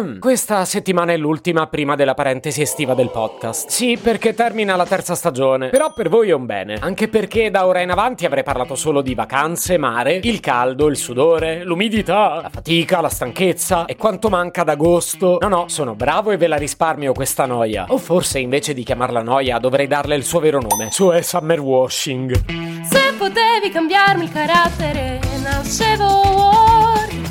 Questa settimana è l'ultima prima della parentesi estiva del podcast. Sì, perché termina la terza stagione. Però per voi è un bene. Anche perché da ora in avanti avrei parlato solo di vacanze, mare, il caldo, il sudore, l'umidità, la fatica, la stanchezza e quanto manca d'agosto. No, no, sono bravo e ve la risparmio questa noia. O forse invece di chiamarla noia dovrei darle il suo vero nome. Cioè summer washing. Se potevi cambiarmi il carattere, nascevo.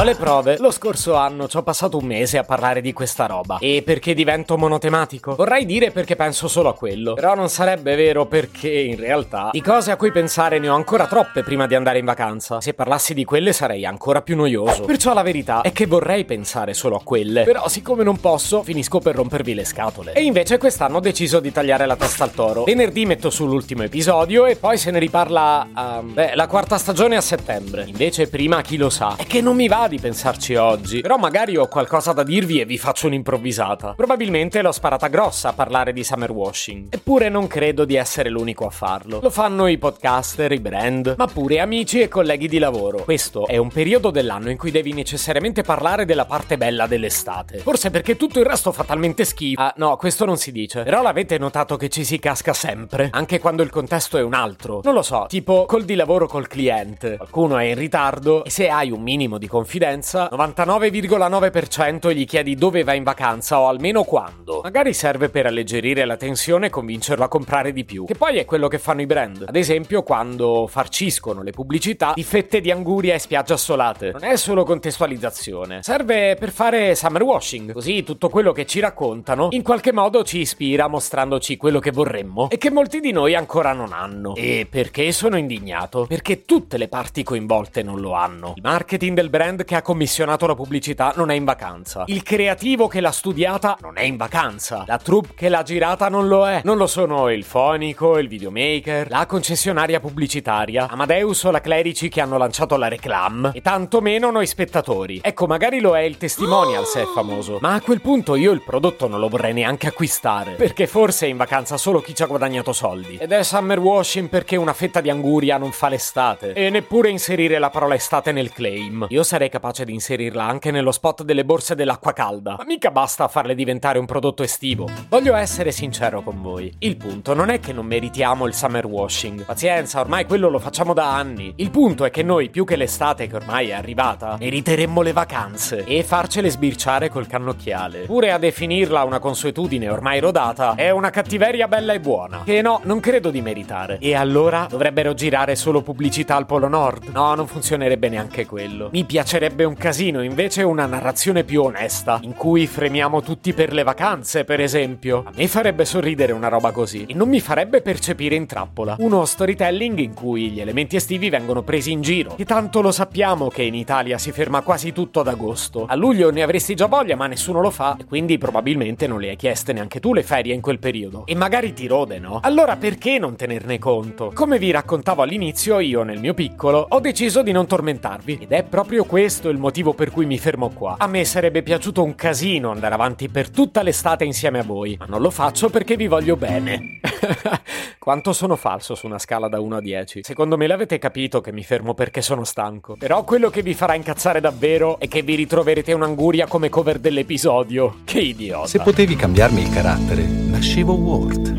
Ho le prove. Lo scorso anno ci ho passato un mese a parlare di questa roba. E perché divento monotematico? Vorrei dire perché penso solo a quello. Però non sarebbe vero perché, in realtà, di cose a cui pensare ne ho ancora troppe prima di andare in vacanza. Se parlassi di quelle sarei ancora più noioso. Perciò la verità è che vorrei pensare solo a quelle. Però siccome non posso, finisco per rompervi le scatole. E invece quest'anno ho deciso di tagliare la testa al toro. Venerdì metto sull'ultimo episodio e poi se ne riparla a... beh, la quarta stagione a settembre. Invece prima chi lo sa. È che non mi va di pensarci oggi, però magari ho qualcosa da dirvi e vi faccio un'improvvisata. Probabilmente l'ho sparata grossa a parlare di summer washing, eppure non credo di essere l'unico a farlo. Lo fanno i podcaster, i brand, ma pure amici e colleghi di lavoro. Questo è un periodo dell'anno in cui devi necessariamente parlare della parte bella dell'estate. Forse perché tutto il resto fa talmente schifo. Ah, no, questo non si dice. Però l'avete notato che ci si casca sempre, anche quando il contesto è un altro. Non lo so, tipo col di lavoro col cliente. Qualcuno è in ritardo e se hai un minimo di confidenza confidenza, 99,9% gli chiedi dove va in vacanza o almeno quando. Magari serve per alleggerire la tensione e convincerlo a comprare di più. Che poi è quello che fanno i brand. Ad esempio, quando farciscono le pubblicità di fette di anguria e spiagge assolate. Non è solo contestualizzazione. Serve per fare summer washing. Così tutto quello che ci raccontano in qualche modo ci ispira mostrandoci quello che vorremmo e che molti di noi ancora non hanno. E perché sono indignato? Perché tutte le parti coinvolte non lo hanno. Il marketing del brand che ha commissionato la pubblicità non è in vacanza. Il creativo che l'ha studiata non è in vacanza. La troupe che l'ha girata non lo è. Non lo sono il fonico, il videomaker, la concessionaria pubblicitaria, Amadeus o la Clerici che hanno lanciato la reclam e tantomeno noi spettatori. Ecco, magari lo è il testimonial se è famoso, ma a quel punto io il prodotto non lo vorrei neanche acquistare, perché forse è in vacanza solo chi ci ha guadagnato soldi. Ed è summer washing perché una fetta di anguria non fa l'estate e neppure inserire la parola estate nel claim. Io sarei capace di inserirla anche nello spot delle borse dell'acqua calda, ma mica basta farle diventare un prodotto estivo. Voglio essere sincero con voi. Il punto non è che non meritiamo il summer washing. Pazienza, ormai quello lo facciamo da anni. Il punto è che noi, più che l'estate che ormai è arrivata, meriteremmo le vacanze e farcele sbirciare col cannocchiale. Pure a definirla una consuetudine ormai rodata è una cattiveria bella e buona, che no, non credo di meritare. E allora dovrebbero girare solo pubblicità al Polo Nord? No, non funzionerebbe neanche quello. Mi piacerebbe un casino, invece una narrazione più onesta, in cui fremiamo tutti per le vacanze, per esempio. A me farebbe sorridere una roba così e non mi farebbe percepire in trappola. Uno storytelling in cui gli elementi estivi vengono presi in giro. Che tanto lo sappiamo che in Italia si ferma quasi tutto ad agosto. A luglio ne avresti già voglia, ma nessuno lo fa e quindi probabilmente non le hai chieste neanche tu le ferie in quel periodo. E magari ti rode, no? Allora perché non tenerne conto? Come vi raccontavo all'inizio, io nel mio piccolo ho deciso di non tormentarvi ed è proprio questo il motivo per cui mi fermo qua. A me sarebbe piaciuto un casino andare avanti per tutta l'estate insieme a voi, ma non lo faccio perché vi voglio bene. Quanto sono falso su una scala da 1 a 10? Secondo me l'avete capito che mi fermo perché sono stanco. Però quello che vi farà incazzare davvero è che vi ritroverete un'anguria come cover dell'episodio. Che idiota. Se potevi cambiarmi il carattere, nascevo Ward.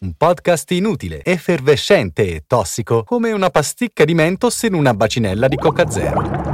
Un podcast inutile, effervescente e tossico, come una pasticca di mentos in una bacinella di Coca Zero.